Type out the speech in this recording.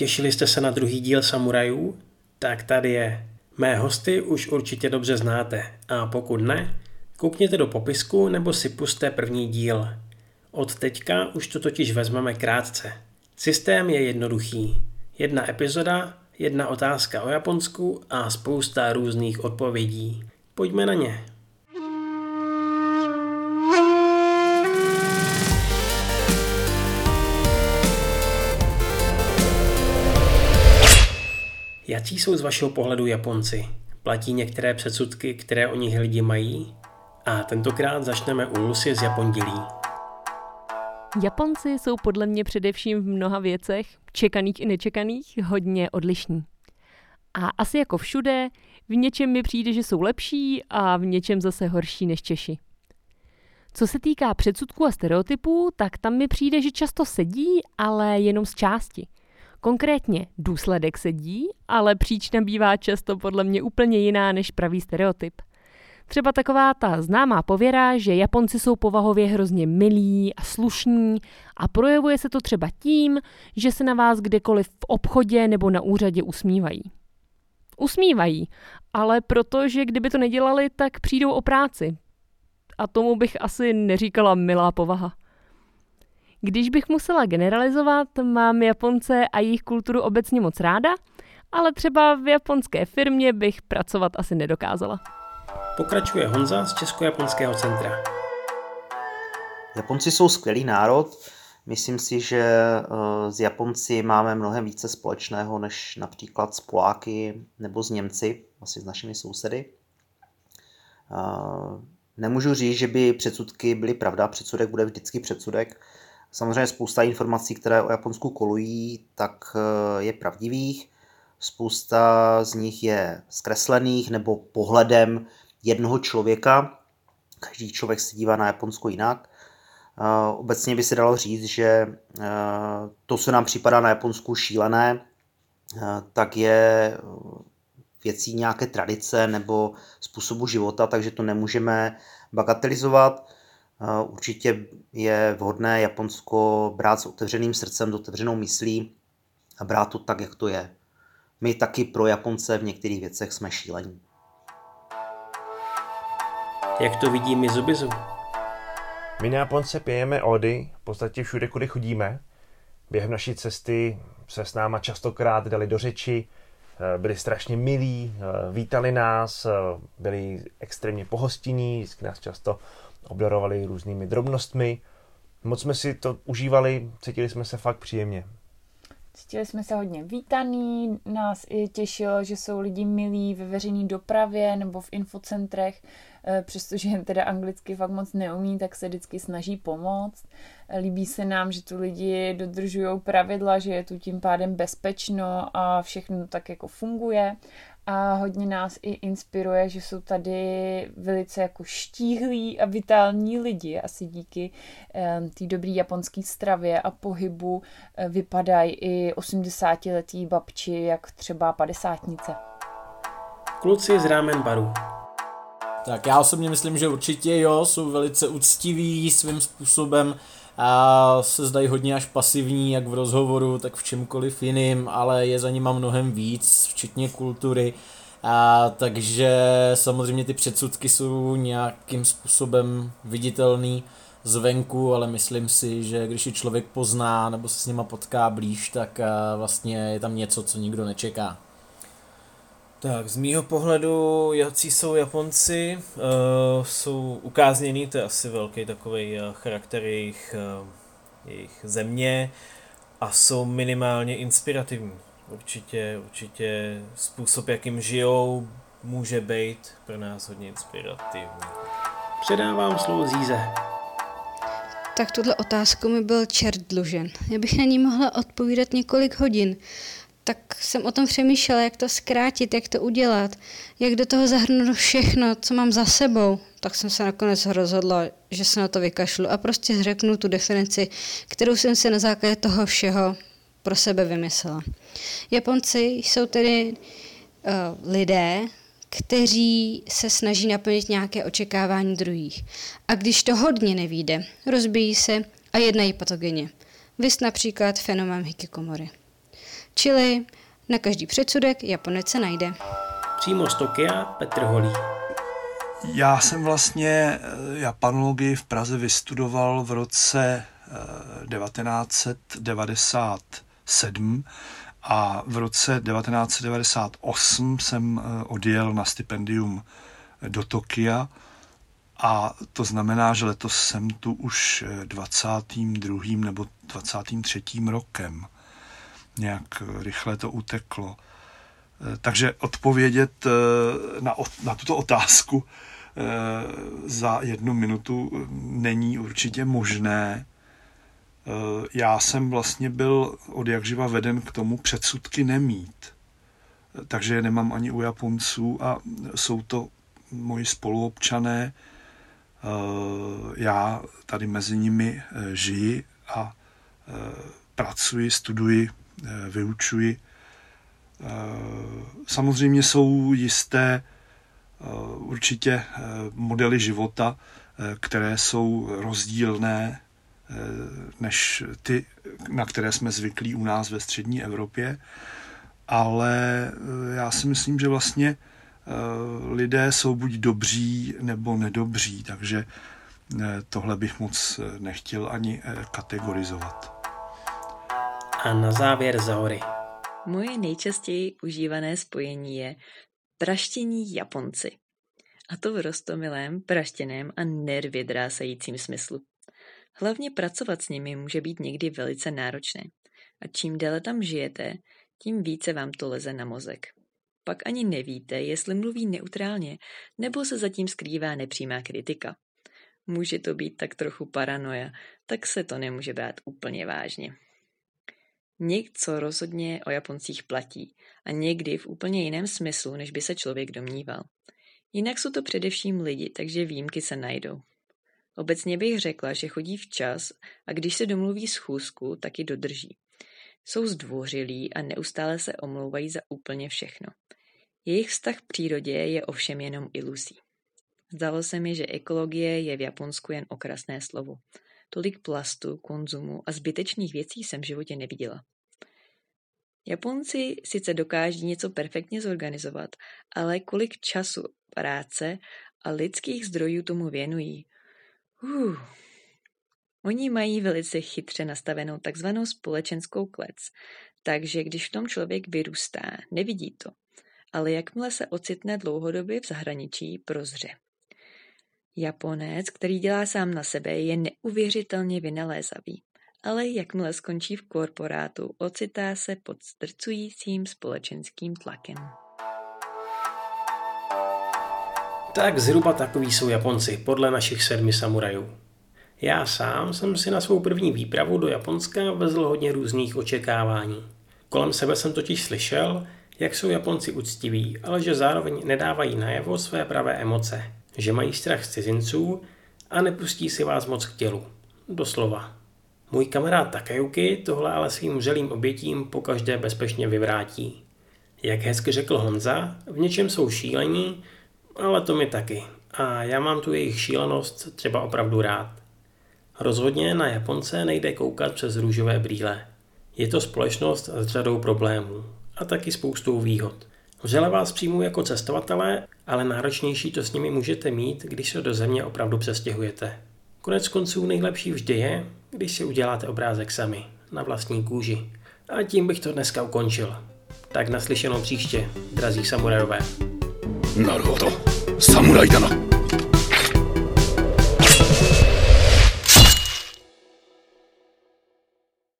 Těšili jste se na druhý díl Samurajů? Tak tady je. Mé hosty už určitě dobře znáte a pokud ne, koukněte do popisku nebo si puste první díl. Od teďka už to totiž vezmeme krátce. Systém je jednoduchý. Jedna epizoda, jedna otázka o Japonsku a spousta různých odpovědí. Pojďme na ně. Jaký jsou z vašeho pohledu Japonci? Platí některé předsudky, které o nich lidi mají? A tentokrát začneme u Lucy z Japondilí. Japonci jsou podle mě především v mnoha věcech, čekaných i nečekaných, hodně odlišní. A asi jako všude, v něčem mi přijde, že jsou lepší a v něčem zase horší než Češi. Co se týká předsudků a stereotypů, tak tam mi přijde, že často sedí, ale jenom z části – Konkrétně důsledek sedí, ale příčina bývá často podle mě úplně jiná než pravý stereotyp. Třeba taková ta známá pověra, že Japonci jsou povahově hrozně milí a slušní a projevuje se to třeba tím, že se na vás kdekoliv v obchodě nebo na úřadě usmívají. Usmívají, ale protože kdyby to nedělali, tak přijdou o práci. A tomu bych asi neříkala milá povaha. Když bych musela generalizovat, mám Japonce a jejich kulturu obecně moc ráda, ale třeba v japonské firmě bych pracovat asi nedokázala. Pokračuje Honza z Česko-japonského centra. Japonci jsou skvělý národ. Myslím si, že eh, s Japonci máme mnohem více společného než například s Poláky nebo s Němci, asi s našimi sousedy. Eh, nemůžu říct, že by předsudky byly pravda, předsudek bude vždycky předsudek. Samozřejmě spousta informací, které o Japonsku kolují, tak eh, je pravdivých. Spousta z nich je zkreslených nebo pohledem jednoho člověka. Každý člověk se dívá na Japonsko jinak. Eh, obecně by se dalo říct, že eh, to, co nám připadá na Japonsku šílené, tak je věcí nějaké tradice nebo způsobu života, takže to nemůžeme bagatelizovat. Určitě je vhodné Japonsko brát s otevřeným srdcem, s otevřenou myslí a brát to tak, jak to je. My taky pro Japonce v některých věcech jsme šílení. Jak to vidí Mizubizu? My na Japonce pijeme ody v podstatě všude, kudy chodíme. Během naší cesty se s náma častokrát dali do řeči, byli strašně milí, eh, vítali nás, eh, byli extrémně pohostinní, vždycky nás často obdarovali různými drobnostmi. Moc jsme si to užívali, cítili jsme se fakt příjemně. Cítili jsme se hodně vítaný, nás i těšilo, že jsou lidi milí ve veřejné dopravě nebo v infocentrech, eh, přestože jen teda anglicky fakt moc neumí, tak se vždycky snaží pomoct. Líbí se nám, že tu lidi dodržují pravidla, že je tu tím pádem bezpečno a všechno tak jako funguje a hodně nás i inspiruje, že jsou tady velice jako štíhlí a vitální lidi, asi díky eh, té dobré japonské stravě a pohybu eh, vypadají i 80-letý babči, jak třeba padesátnice. Kluci z Ramen Baru. Tak já osobně myslím, že určitě jo, jsou velice úctiví svým způsobem, a se zdají hodně až pasivní, jak v rozhovoru, tak v čemkoliv jiným, ale je za nima mnohem víc, včetně kultury. A, takže samozřejmě ty předsudky jsou nějakým způsobem viditelný zvenku, ale myslím si, že když je člověk pozná nebo se s nima potká blíž, tak vlastně je tam něco, co nikdo nečeká. Tak, z mýho pohledu, jaký jsou Japonci, uh, jsou ukázněný, to je asi velký takový uh, charakter jejich, uh, jejich země a jsou minimálně inspirativní. Určitě, určitě způsob, jakým žijou, může být pro nás hodně inspirativní. Předávám slovo Zíze. Tak tuhle otázku mi byl čert dlužen. Já bych na ní mohla odpovídat několik hodin tak jsem o tom přemýšlela, jak to zkrátit, jak to udělat, jak do toho zahrnout všechno, co mám za sebou. Tak jsem se nakonec rozhodla, že se na to vykašlu a prostě řeknu tu definici, kterou jsem si na základě toho všeho pro sebe vymyslela. Japonci jsou tedy uh, lidé, kteří se snaží naplnit nějaké očekávání druhých. A když to hodně nevíde, rozbíjí se a jednají patogeně. Vys například fenomén hikikomory. Čili na každý předsudek Japonec se najde. Přímo z Tokia Petr Holý. Já jsem vlastně eh, japanologii v Praze vystudoval v roce 1997 eh, a v roce 1998 jsem eh, odjel na stipendium do Tokia a to znamená, že letos jsem tu už 22. nebo 23. rokem. Nějak rychle to uteklo. Takže odpovědět na, na tuto otázku Eh, za jednu minutu není určitě možné. Eh, já jsem vlastně byl od jak živa veden k tomu předsudky nemít. Takže je nemám ani u Japonců a jsou to moji spoluobčané. Eh, já tady mezi nimi žiji a pracuji, studuji, vyučuji. Samozřejmě jsou jisté Eh, určitě eh, modely života, eh, které jsou rozdílné než ty, na které jsme zvyklí u nás ve střední Evropě. Ale já si myslím, že vlastně lidé jsou buď dobří nebo nedobří, takže tohle bych moc nechtěl ani kategorizovat. A na závěr Zaory. Moje nejčastěji užívané spojení je praštění Japonci. A to v rostomilém, praštěném a nervě drásajícím smyslu. Hlavně pracovat s nimi může být někdy velice náročné. A čím déle tam žijete, tím více vám to leze na mozek. Pak ani nevíte, jestli mluví neutrálně, nebo se zatím skrývá nepřímá kritika. Může to být tak trochu paranoja, tak se to nemůže brát úplně vážně. Něco rozhodně o Japoncích platí a někdy v úplně jiném smyslu, než by se člověk domníval. Jinak jsou to především lidi, takže výjimky se najdou. Obecně bych řekla, že chodí včas a když se domluví schůzku, tak ji dodrží. Jsou zdvořilí a neustále se omlouvají za úplně všechno. Jejich vztah k přírodě je ovšem jenom iluzí. Zdalo se mi, že ekologie je v Japonsku jen okrasné slovo. Tolik plastu, konzumu a zbytečných věcí jsem v životě neviděla. Japonci sice dokáží něco perfektně zorganizovat, ale kolik času, práce a lidských zdrojů tomu věnují. Uh. Oni mají velice chytře nastavenou takzvanou společenskou klec, takže když v tom člověk vyrůstá, nevidí to, ale jakmile se ocitne dlouhodobě v zahraničí, prozře. Japonec, který dělá sám na sebe, je neuvěřitelně vynalézavý, ale jakmile skončí v korporátu, ocitá se pod strcujícím společenským tlakem. Tak zhruba takový jsou Japonci, podle našich sedmi samurajů. Já sám jsem si na svou první výpravu do Japonska vezl hodně různých očekávání. Kolem sebe jsem totiž slyšel, jak jsou Japonci úctiví, ale že zároveň nedávají najevo své pravé emoce, že mají strach z cizinců a nepustí si vás moc k tělu. Doslova. Můj kamarád Takayuki tohle ale svým vřelým obětím pokaždé bezpečně vyvrátí. Jak hezky řekl Honza, v něčem jsou šílení, ale to mi taky. A já mám tu jejich šílenost třeba opravdu rád. Rozhodně na Japonce nejde koukat přes růžové brýle. Je to společnost s řadou problémů a taky spoustou výhod. Vřele vás přijmu jako cestovatele, ale náročnější to s nimi můžete mít, když se do země opravdu přestěhujete. Konec konců nejlepší vždy je, když si uděláte obrázek sami, na vlastní kůži. A tím bych to dneska ukončil. Tak naslyšenou příště, drazí samurajové. なるほど侍だな